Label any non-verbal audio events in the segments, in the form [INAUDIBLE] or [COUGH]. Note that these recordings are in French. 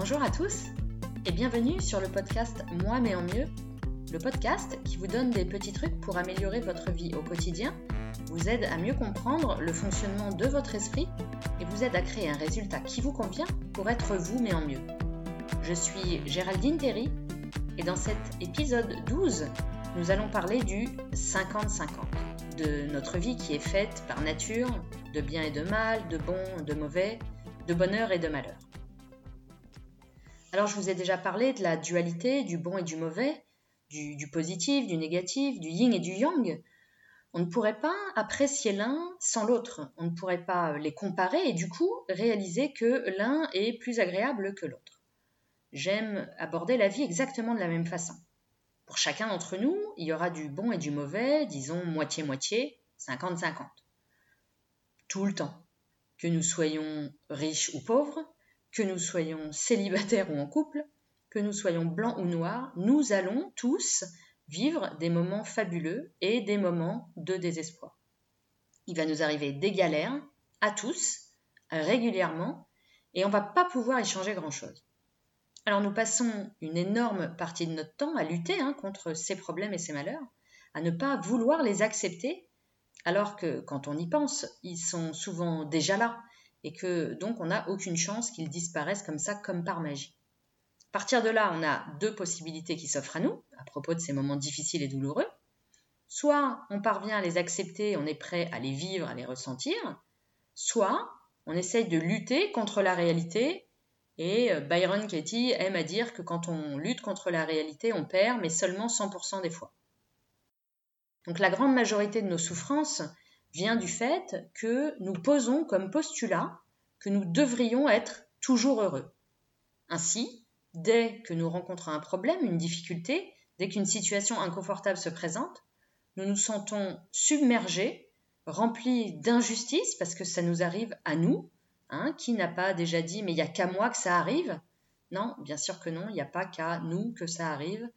Bonjour à tous et bienvenue sur le podcast Moi mais en mieux, le podcast qui vous donne des petits trucs pour améliorer votre vie au quotidien, vous aide à mieux comprendre le fonctionnement de votre esprit et vous aide à créer un résultat qui vous convient pour être vous mais en mieux. Je suis Géraldine Terry et dans cet épisode 12, nous allons parler du 50-50, de notre vie qui est faite par nature de bien et de mal, de bon, de mauvais, de bonheur et de malheur. Alors je vous ai déjà parlé de la dualité du bon et du mauvais, du, positif, du négatif, du yin et du yang. On ne pourrait pas apprécier l'un sans l'autre, on ne pourrait pas les comparer et du coup réaliser que l'un est plus agréable que l'autre. J'aime aborder la vie exactement de la même façon. Pour chacun d'entre nous, il y aura du bon et du mauvais, disons moitié-moitié, 50-50. Tout le temps. Que nous soyons riches ou pauvres, que nous soyons célibataires ou en couple, que nous soyons blancs ou noirs, nous allons tous vivre des moments fabuleux et des moments de désespoir. Il va nous arriver des galères à tous, régulièrement, et on ne va pas pouvoir y changer grand-chose. Alors nous passons une énorme partie de notre temps à lutter hein, contre ces problèmes et ces malheurs, à ne pas vouloir les accepter, alors que quand on y pense, ils sont souvent déjà là, et que donc on n'a aucune chance qu'ils disparaissent comme ça, comme par magie. À partir de là, on a deux possibilités qui s'offrent à nous à propos de ces moments difficiles et douloureux. Soit on parvient à les accepter, on est prêt à les vivre, à les ressentir, soit on essaye de lutter contre la réalité. Et euh, Byron Katie aime à dire que quand on lutte contre la réalité, on perd, mais seulement 100% des fois. Donc la grande majorité de nos souffrances, vient du fait que nous posons comme postulat que nous devrions être toujours heureux. Ainsi, dès que nous rencontrons un problème, une difficulté, dès qu'une situation inconfortable se présente, nous nous sentons submergés, remplis d'injustice, parce que ça nous arrive à nous. Hein, qui n'a pas déjà dit mais il n'y a qu'à moi que ça arrive Non, bien sûr que non, il n'y a pas qu'à nous que ça arrive,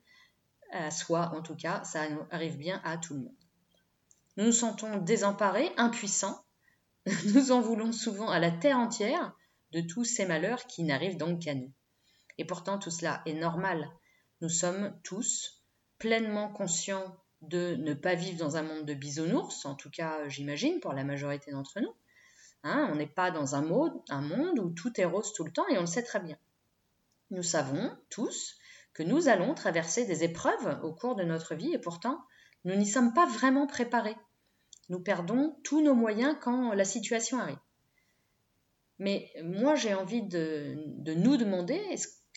à soi en tout cas, ça arrive bien à tout le monde. Nous sentons désemparés, impuissants. [LAUGHS] Nous en voulons souvent à la terre entière de tous ces malheurs qui n'arrivent donc qu'à nous. Et pourtant tout cela est normal. Nous sommes tous pleinement conscients de ne pas vivre dans un monde de bisounours, en tout cas j'imagine pour la majorité d'entre nous. Hein, on n'est pas dans un monde où tout est rose tout le temps et on le sait très bien. Nous savons tous que nous allons traverser des épreuves au cours de notre vie et pourtant nous n'y sommes pas vraiment préparés. Nous perdons tous nos moyens quand la situation arrive. Mais moi, j'ai envie de, nous demander,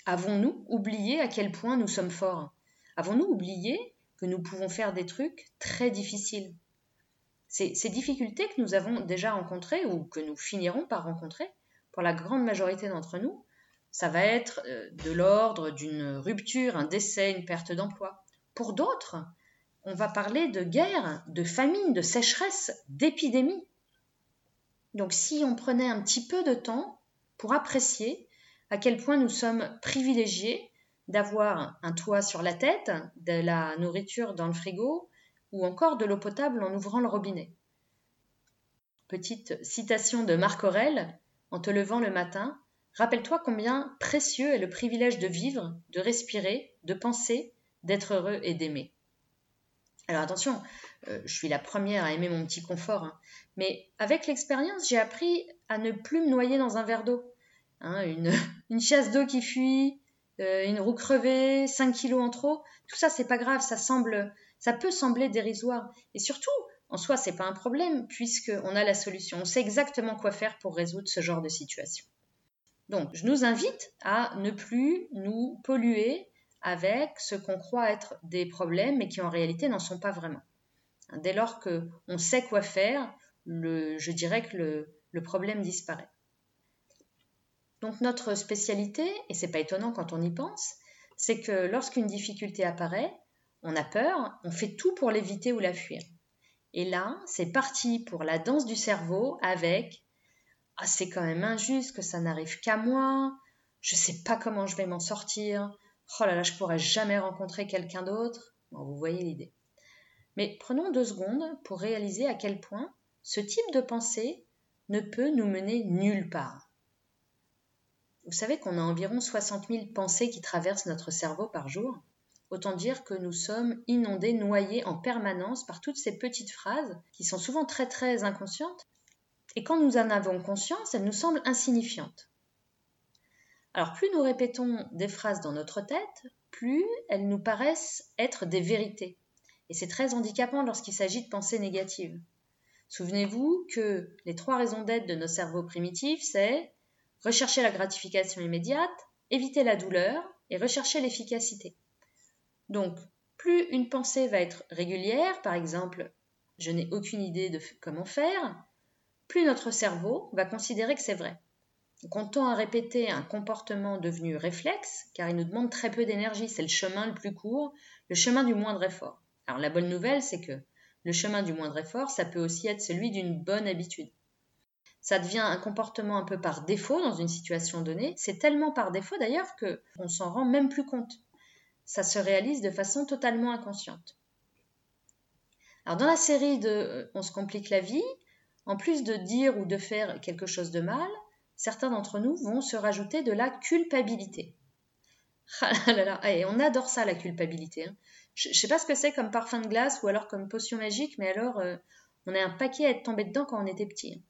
avons-nous oublié à quel point nous sommes forts? Avons-nous oublié que nous pouvons faire des trucs très difficiles? Ces, ces difficultés que nous avons déjà rencontrées ou que nous finirons par rencontrer, pour la grande majorité d'entre nous, ça va être euh, de l'ordre d'une rupture, un décès, une perte d'emploi. Pour d'autres, on va parler de guerre, de famine, de sécheresse, d'épidémie. Donc si on prenait un petit peu de temps pour apprécier à quel point nous sommes privilégiés d'avoir un toit sur la tête, de la nourriture dans le frigo ou encore de l'eau potable en ouvrant le robinet. Petite citation de Marc Aurèle, en te levant le matin, rappelle-toi combien précieux est le privilège de vivre, de respirer, de penser, d'être heureux et d'aimer. Alors attention, euh, je suis la première à aimer mon petit confort, hein. mais avec l'expérience, j'ai appris à ne plus me noyer dans un verre d'eau. Hein, une, [LAUGHS] chasse d'eau qui fuit, euh, une roue crevée, 5 kilos en trop, tout ça c'est pas grave, ça semble, ça peut sembler dérisoire. Et surtout, en soi, c'est pas un problème puisqu'on a la solution, on sait exactement quoi faire pour résoudre ce genre de situation. Donc, je nous invite à ne plus nous polluer avec ce qu'on croit être des problèmes mais qui en réalité n'en sont pas vraiment. Dès lors qu'on sait quoi faire, je dirais que le, problème disparaît. Donc notre spécialité, et c'est pas étonnant quand on y pense, c'est que lorsqu'une difficulté apparaît, on a peur, on fait tout pour l'éviter ou la fuir. Et là, c'est parti pour la danse du cerveau avec ah, c'est quand même injuste que ça n'arrive qu'à moi, je sais pas comment je vais m'en sortir, oh là là, je pourrais jamais rencontrer quelqu'un d'autre. vous voyez l'idée. Mais prenons deux secondes pour réaliser à quel point ce type de pensée ne peut nous mener nulle part. Vous savez qu'on a environ 60 000 pensées qui traversent notre cerveau par jour. Autant dire que nous sommes inondés, noyés en permanence par toutes ces petites phrases qui sont souvent très très inconscientes. Et quand nous en avons conscience, elles nous semblent insignifiantes. Alors plus nous répétons des phrases dans notre tête, plus elles nous paraissent être des vérités. Et c'est très handicapant lorsqu'il s'agit de pensées négatives. Souvenez-vous que les trois raisons d'être de nos cerveaux primitifs, c'est rechercher la gratification immédiate, éviter la douleur et rechercher l'efficacité. Donc, plus une pensée va être régulière, par exemple, je n'ai aucune idée de comment faire, plus notre cerveau va considérer que c'est vrai. Donc à répéter un comportement devenu réflexe, car il nous demande très peu d'énergie, c'est le chemin le plus court, le chemin du moindre effort. Alors la bonne nouvelle, c'est que le chemin du moindre effort, ça peut aussi être celui d'une bonne habitude. Ça devient un comportement un peu par défaut dans une situation donnée. C'est tellement par défaut d'ailleurs que on s'en rend même plus compte. Ça se réalise de façon totalement inconsciente. Alors dans la série de euh, On se complique la vie, en plus de dire ou de faire quelque chose de mal, certains d'entre nous vont se rajouter de la culpabilité. [LAUGHS] Ah et on adore ça, la culpabilité. Hein. Je ne sais pas ce que c'est comme parfum de glace ou alors comme potion magique, mais alors euh, on a un paquet à être tombé dedans quand on était petit. Hein.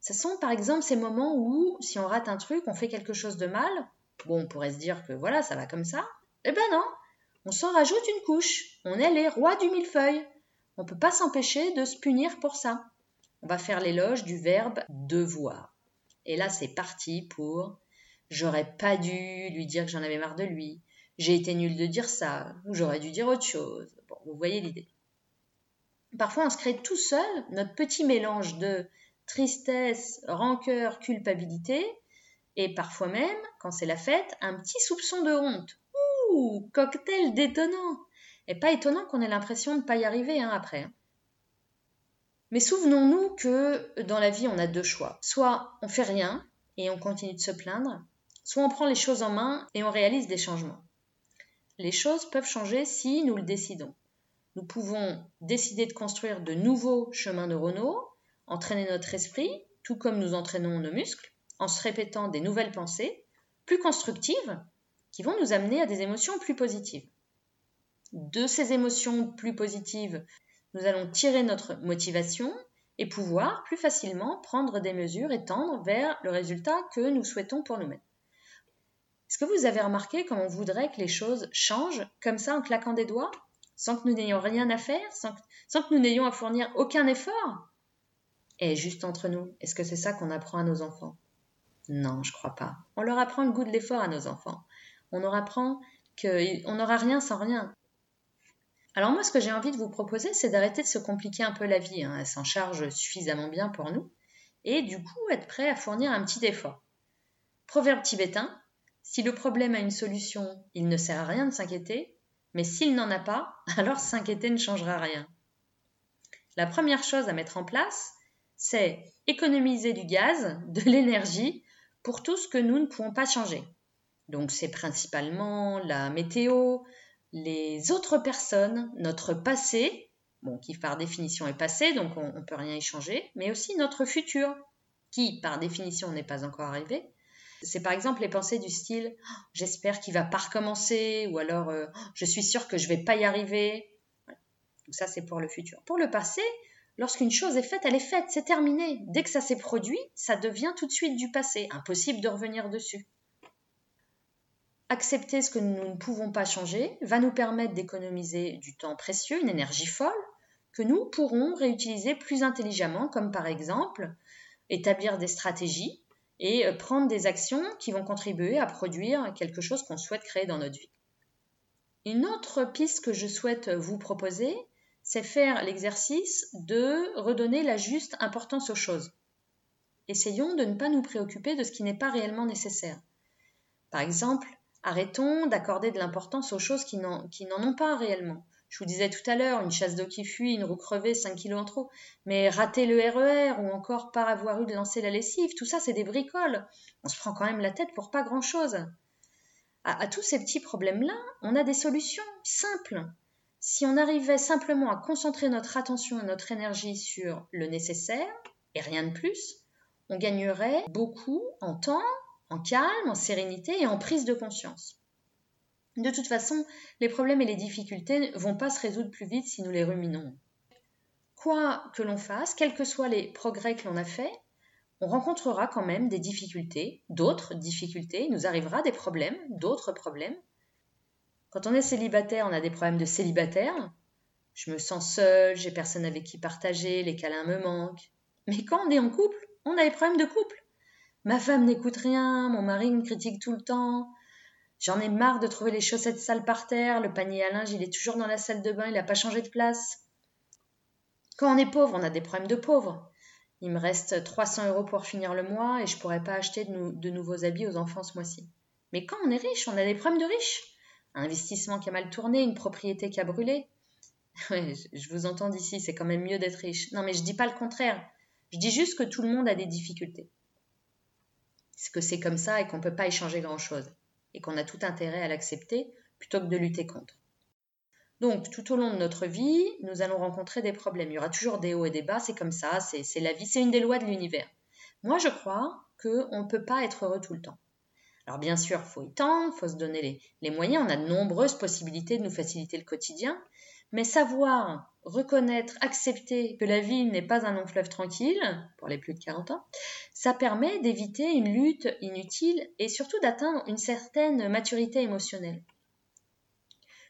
Ce sont par exemple ces moments où, si on rate un truc, on fait quelque chose de mal. Bon, on pourrait se dire que voilà, ça va comme ça. Eh ben non, on s'en rajoute une couche. On est les rois du millefeuille. On ne peut pas s'empêcher de se punir pour ça. On va faire l'éloge du verbe devoir. Et là, c'est parti pour j'aurais pas dû lui dire que j'en avais marre de lui. J'ai été nul de dire ça, j'aurais dû dire autre chose. Bon, vous voyez l'idée. Parfois, on se crée tout seul notre petit mélange de tristesse, rancœur, culpabilité, et parfois même, quand c'est la fête, un petit soupçon de honte. Ouh, cocktail détonnant Et pas étonnant qu'on ait l'impression de ne pas y arriver hein, après. Mais souvenons-nous que dans la vie, on a deux choix. Soit on fait rien et on continue de se plaindre, soit on prend les choses en main et on réalise des changements. Les choses peuvent changer si nous le décidons. Nous pouvons décider de construire de nouveaux chemins neuronaux, entraîner notre esprit, tout comme nous entraînons nos muscles, en se répétant des nouvelles pensées, plus constructives, qui vont nous amener à des émotions plus positives. De ces émotions plus positives, nous allons tirer notre motivation et pouvoir plus facilement prendre des mesures et tendre vers le résultat que nous souhaitons pour nous-mêmes. Est-ce que vous avez remarqué comment on voudrait que les choses changent comme ça en claquant des doigts, sans que nous n'ayons rien à faire, sans que, nous n'ayons à fournir aucun effort? Et juste entre nous, est-ce que c'est ça qu'on apprend à nos enfants? Non, je crois pas. On leur apprend le goût de l'effort à nos enfants. On leur apprend qu'on n'aura rien sans rien. Alors moi, ce que j'ai envie de vous proposer, c'est d'arrêter de se compliquer un peu la vie. Hein. Elle s'en charge suffisamment bien pour nous. Et du coup, être prêt à fournir un petit effort. Proverbe tibétain, si le problème a une solution, il ne sert à rien de s'inquiéter, mais s'il n'en a pas, [LAUGHS] alors s'inquiéter ne changera rien. La première chose à mettre en place, c'est économiser du gaz, [LAUGHS] de l'énergie, pour tout ce que nous ne pouvons pas changer. Donc c'est principalement la météo, les autres personnes, notre passé, bon, qui par définition est passé, donc on ne peut rien y changer, mais aussi notre futur, qui par définition n'est pas encore arrivé. C'est par exemple les pensées du style oh, j'espère qu'il va pas recommencer ou alors oh, je suis sûr que je vais pas y arriver. Donc ça c'est pour le futur. Pour le passé, lorsqu'une chose est faite, elle est faite, c'est terminé. Dès que ça s'est produit, ça devient tout de suite du passé, impossible de revenir dessus accepter ce que nous ne pouvons pas changer va nous permettre d'économiser du temps précieux, une énergie folle, que nous pourrons réutiliser plus intelligemment, comme par exemple établir des stratégies et euh, prendre des actions qui vont contribuer à produire quelque chose qu'on souhaite créer dans notre vie. Une autre piste que je souhaite vous proposer, c'est faire l'exercice de redonner la juste importance aux choses. Essayons de ne pas nous préoccuper de ce qui n'est pas réellement nécessaire. Par exemple, Arrêtons d'accorder de l'importance aux choses qui n'en ont pas réellement. Je vous disais tout à l'heure, une chasse d'eau qui fuit, une roue crevée, 5 kilos en trop. Mais rater le RER e ou encore pas avoir eu de lancer la lessive, tout ça, c'est des bricoles. On se prend quand même la tête pour pas grand-chose. À, à tous ces petits problèmes-là, on a des solutions simples. Si on arrivait simplement à concentrer notre attention et notre énergie sur le nécessaire, et rien de plus, on gagnerait beaucoup en temps en calme, en sérénité et en prise de conscience. De toute façon, les problèmes et les difficultés ne vont pas se résoudre plus vite si nous les ruminons. Quoi que l'on fasse, quels que soient les progrès que l'on a faits, on rencontrera quand même des difficultés, d'autres difficultés, il nous arrivera des problèmes, d'autres problèmes. Quand on est célibataire, on a des problèmes de célibataire. Je me sens seule, j'ai personne avec qui partager, les câlins me manquent. Mais quand on est en couple, on a des problèmes de couple. Ma femme n'écoute rien, mon mari me critique tout le temps. J'en ai marre de trouver les chaussettes sales par terre, le panier à linge, il est toujours dans la salle de bain, il n'a pas changé de place. Quand on est pauvre, on a des problèmes de pauvres. Il me reste 300 euros pour finir le mois et je pourrais pas acheter de, nouveaux habits aux enfants ce mois-ci. Mais quand on est riche, on a des problèmes de riches. Un investissement qui a mal tourné, une propriété qui a brûlé. [LAUGHS] je vous entends d'ici, c'est quand même mieux d'être riche. Non, mais je dis pas le contraire. Je dis juste que tout le monde a des difficultés. Que c'est comme ça et qu'on ne peut pas échanger grand-chose. Et qu'on a tout intérêt à l'accepter plutôt que de lutter contre. Donc, tout au long de notre vie, nous allons rencontrer des problèmes. Il y aura toujours des hauts et des bas, c'est comme ça, c'est la vie, c'est une des lois de l'univers. Moi, je crois qu'on ne peut pas être heureux tout le temps. Alors, bien sûr, il faut y tendre, il faut se donner les moyens, on a de nombreuses possibilités de nous faciliter le quotidien, mais savoir reconnaître, accepter que la vie n'est pas un long fleuve tranquille, pour les plus de 40 ans, ça permet d'éviter une lutte inutile et surtout d'atteindre une certaine maturité émotionnelle.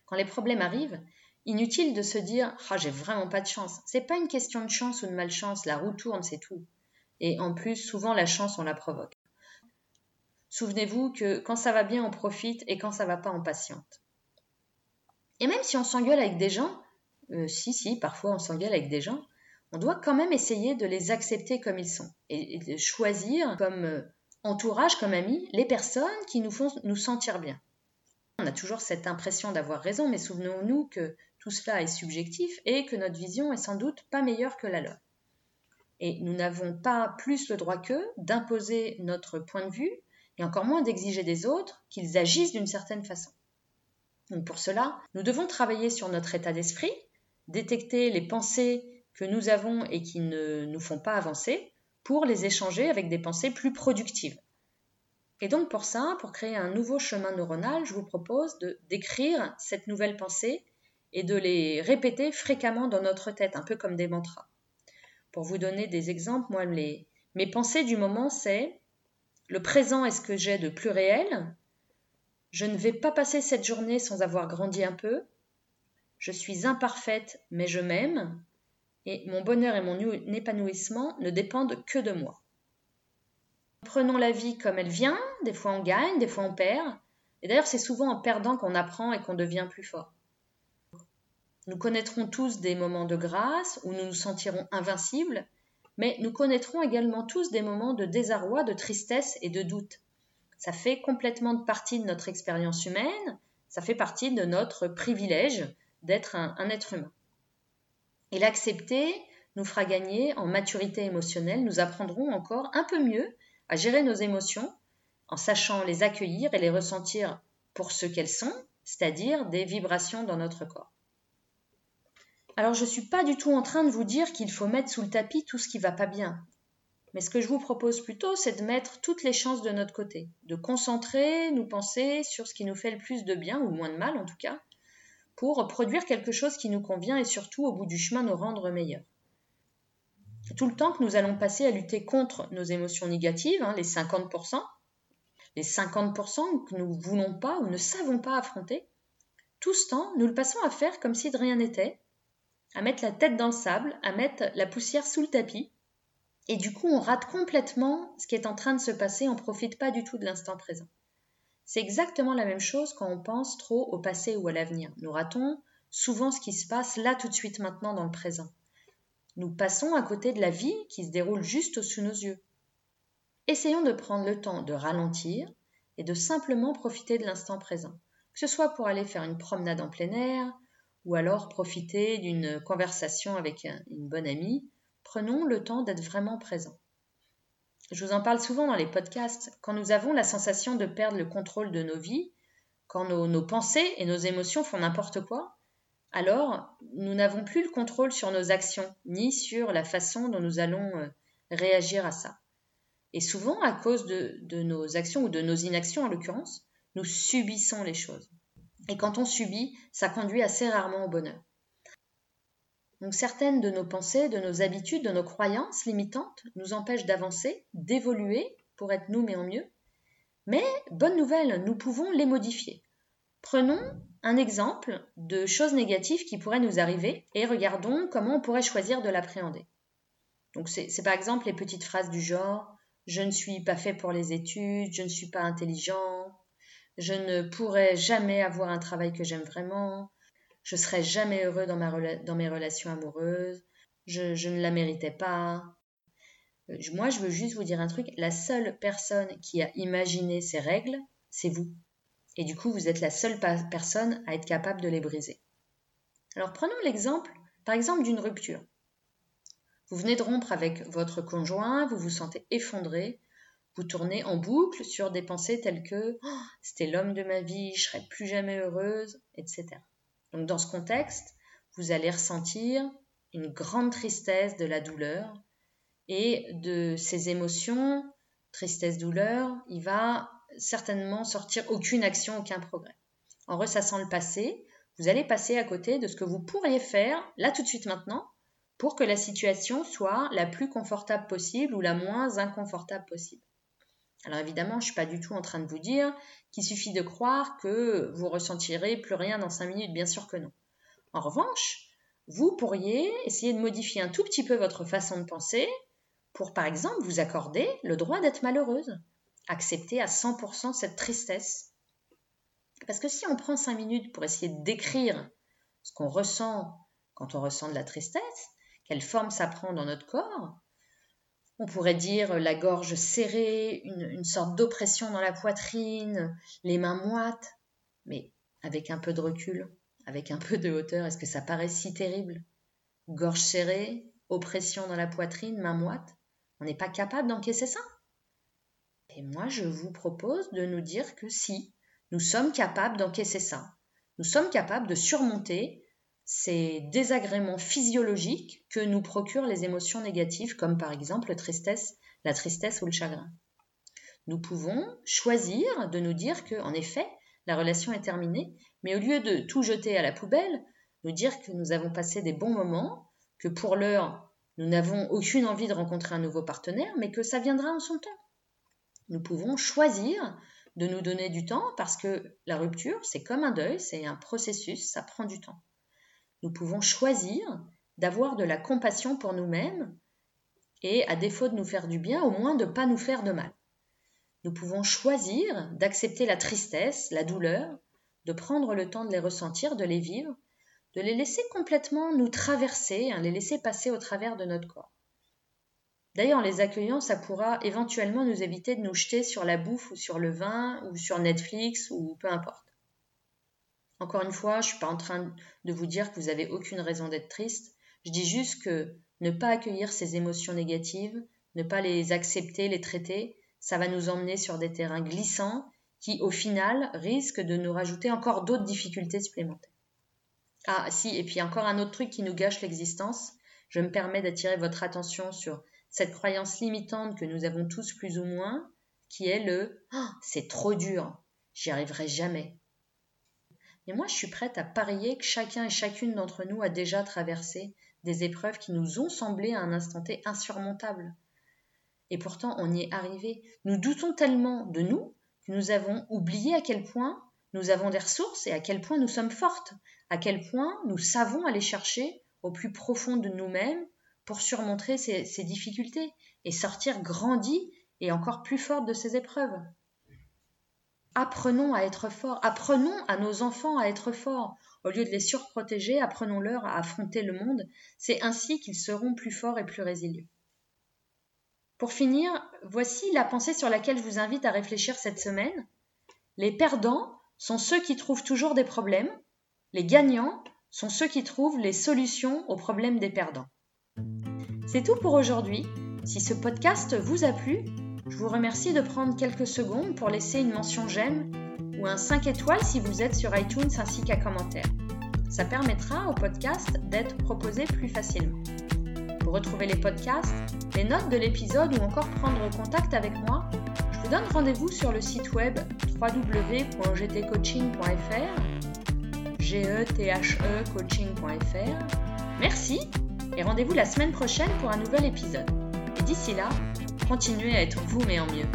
Quand les problèmes arrivent, inutile de se dire ah j'ai vraiment pas de chance. C'est pas une question de chance ou de malchance, la roue tourne, c'est tout. Et en plus, souvent la chance on la provoque. Souvenez-vous que quand ça va bien, on profite et quand ça va pas, on patiente. Et même si on s'engueule avec des gens, euh, si, si, parfois on s'engueule avec des gens, on doit quand même essayer de les accepter comme ils sont et, de choisir comme euh, entourage, comme amis, les personnes qui nous font nous sentir bien. On a toujours cette impression d'avoir raison, mais souvenons-nous que tout cela est subjectif et que notre vision est sans doute pas meilleure que la leur. Et nous n'avons pas plus le droit qu'eux d'imposer notre point de vue et encore moins d'exiger des autres qu'ils agissent d'une certaine façon. Donc pour cela, nous devons travailler sur notre état d'esprit, détecter les pensées que nous avons et qui ne nous font pas avancer pour les échanger avec des pensées plus productives. Et donc pour ça, pour créer un nouveau chemin neuronal, je vous propose de d'écrire cette nouvelle pensée et de les répéter fréquemment dans notre tête, un peu comme des mantras. Pour vous donner des exemples, moi, mes pensées du moment, c'est le présent est ce que j'ai de plus réel, je ne vais pas passer cette journée sans avoir grandi un peu. Je suis imparfaite, mais je m'aime. Et mon bonheur et mon épanouissement ne dépendent que de moi. Prenons la vie comme elle vient. Des fois on gagne, des fois on perd. Et d'ailleurs, c'est souvent en perdant qu'on apprend et qu'on devient plus fort. Nous connaîtrons tous des moments de grâce où nous nous sentirons invincibles, mais nous connaîtrons également tous des moments de désarroi, de tristesse et de doute. Ça fait complètement partie de notre expérience humaine, ça fait partie de notre privilège d'être un, être humain. Et l'accepter nous fera gagner en maturité émotionnelle, nous apprendrons encore un peu mieux à gérer nos émotions en sachant les accueillir et les ressentir pour ce qu'elles sont, c'est-à-dire des vibrations dans notre corps. Alors je ne suis pas du tout en train de vous dire qu'il faut mettre sous le tapis tout ce qui va pas bien. Mais ce que je vous propose plutôt, c'est de mettre toutes les chances de notre côté, de concentrer nos pensées sur ce qui nous fait le plus de bien, ou moins de mal en tout cas, pour produire quelque chose qui nous convient et surtout au bout du chemin nous rendre meilleurs. Tout le temps que nous allons passer à lutter contre nos émotions négatives, hein, les 50%, les 50% que nous ne voulons pas ou ne savons pas affronter, tout ce temps, nous le passons à faire comme si de rien n'était, à mettre la tête dans le sable, à mettre la poussière sous le tapis, et du coup, on rate complètement ce qui est en train de se passer, on ne profite pas du tout de l'instant présent. C'est exactement la même chose quand on pense trop au passé ou à l'avenir. Nous ratons souvent ce qui se passe là tout de suite maintenant dans le présent. Nous passons à côté de la vie qui se déroule juste sous nos yeux. Essayons de prendre le temps de ralentir et de simplement profiter de l'instant présent, que ce soit pour aller faire une promenade en plein air, ou alors profiter d'une conversation avec une bonne amie, prenons le temps d'être vraiment présent. Je vous en parle souvent dans les podcasts. Quand nous avons la sensation de perdre le contrôle de nos vies, quand nos, pensées et nos émotions font n'importe quoi, alors nous n'avons plus le contrôle sur nos actions, ni sur la façon dont nous allons euh, réagir à ça. Et souvent, à cause de, de nos actions ou de nos inactions en l'occurrence, nous subissons les choses. Et quand on subit, ça conduit assez rarement au bonheur. Donc certaines de nos pensées, de nos habitudes, de nos croyances limitantes nous empêchent d'avancer, d'évoluer pour être nous mais en mieux. Mais bonne nouvelle, nous pouvons les modifier. Prenons un exemple de choses négatives qui pourraient nous arriver et regardons comment on pourrait choisir de l'appréhender. Donc c'est par exemple les petites phrases du genre je ne suis pas fait pour les études, je ne suis pas intelligent, je ne pourrai jamais avoir un travail que j'aime vraiment, je serai jamais heureux dans, mes relations amoureuses, je, ne la méritais pas. Euh, moi, je veux juste vous dire un truc, la seule personne qui a imaginé ces règles, c'est vous. Et du coup, vous êtes la seule personne à être capable de les briser. Alors prenons l'exemple, par exemple, d'une rupture. Vous venez de rompre avec votre conjoint, vous vous sentez effondré, vous tournez en boucle sur des pensées telles que oh, c'était l'homme de ma vie, je serai plus jamais heureuse, etc. Donc dans ce contexte, vous allez ressentir une grande tristesse de la douleur et de ces émotions, tristesse, douleur, il va certainement sortir aucune action, aucun progrès. En ressassant le passé, vous allez passer à côté de ce que vous pourriez faire là tout de suite maintenant pour que la situation soit la plus confortable possible ou la moins inconfortable possible. Alors évidemment, je ne suis pas du tout en train de vous dire qu'il suffit de croire que vous ressentirez plus rien dans 5 minutes, bien sûr que non. En revanche, vous pourriez essayer de modifier un tout petit peu votre façon de penser pour, par exemple, vous accorder le droit d'être malheureuse, accepter à 100% cette tristesse. Parce que si on prend 5 minutes pour essayer de décrire ce qu'on ressent quand on ressent de la tristesse, quelle forme ça prend dans notre corps, on pourrait dire la gorge serrée, une, sorte d'oppression dans la poitrine, les mains moites. Mais avec un peu de recul, avec un [LAUGHS] peu de hauteur, est-ce que ça paraît si terrible? Gorge serrée, oppression dans la poitrine, mains moites? On n'est pas capable d'encaisser ça? Et moi, je vous propose de nous dire que si, nous sommes capables d'encaisser ça. Nous sommes capables de surmonter ces désagréments physiologiques que nous procurent les émotions négatives, comme par exemple la tristesse, ou le chagrin. Nous pouvons choisir de nous dire que, en effet, la relation est terminée, mais au lieu de tout jeter à la poubelle, nous dire que nous avons passé des bons moments, que pour l'heure, nous n'avons aucune envie de rencontrer un nouveau partenaire, mais que ça viendra en son temps. Nous pouvons choisir de nous donner du temps parce que la rupture, c'est comme un deuil, c'est un processus, ça prend du temps nous pouvons choisir d'avoir de la compassion pour nous-mêmes et, à défaut de nous faire du bien, au moins de ne pas nous faire de mal. Nous pouvons choisir d'accepter la tristesse, la douleur, de prendre le temps de les ressentir, de les vivre, de les laisser complètement nous traverser, hein, les laisser passer au travers de notre corps. D'ailleurs, en les accueillant, ça pourra éventuellement nous éviter de nous jeter sur la bouffe ou sur le vin ou sur Netflix ou peu importe. Encore une fois, je ne suis pas en train de vous dire que vous n'avez aucune raison d'être triste. Je dis juste que ne pas accueillir ces émotions négatives, ne pas les accepter, les traiter, ça va nous emmener sur des terrains glissants qui, au final, risquent de nous rajouter encore d'autres difficultés supplémentaires. Ah si, et puis encore un autre truc qui nous gâche l'existence. Je me permets d'attirer votre attention sur cette croyance limitante que nous avons tous plus ou moins, qui est le oh, c'est trop dur, j'y arriverai jamais. Et moi, je suis prête à parier que chacun et chacune d'entre nous a déjà traversé des épreuves qui nous ont semblé à un instant T insurmontables. Et pourtant, on y est arrivé. Nous doutons tellement de nous que nous avons oublié à quel point nous avons des ressources et à quel point nous sommes fortes, à quel point nous savons aller chercher au plus profond de nous-mêmes pour surmonter ces, difficultés et sortir grandis et encore plus fortes de ces épreuves. Apprenons à être forts, apprenons à nos enfants à être forts. Au lieu de les surprotéger, apprenons-leur à affronter le monde. C'est ainsi qu'ils seront plus forts et plus résilients. Pour finir, voici la pensée sur laquelle je vous invite à réfléchir cette semaine. Les perdants sont ceux qui trouvent toujours des problèmes. Les gagnants sont ceux qui trouvent les solutions aux problèmes des perdants. C'est tout pour aujourd'hui. Si ce podcast vous a plu, je vous remercie de prendre quelques secondes pour laisser une mention j'aime ou un 5 étoiles si vous êtes sur iTunes ainsi qu'un commentaire. Ça permettra au podcast d'être proposé plus facilement. Pour retrouver les podcasts, les notes de l'épisode ou encore prendre contact avec moi, je vous donne rendez-vous sur le site web www.gtcoaching.fr G-E-T-H-E coaching.fr. Merci et rendez-vous la semaine prochaine pour un nouvel épisode. Et d'ici là, continuez à être vous mais en mieux.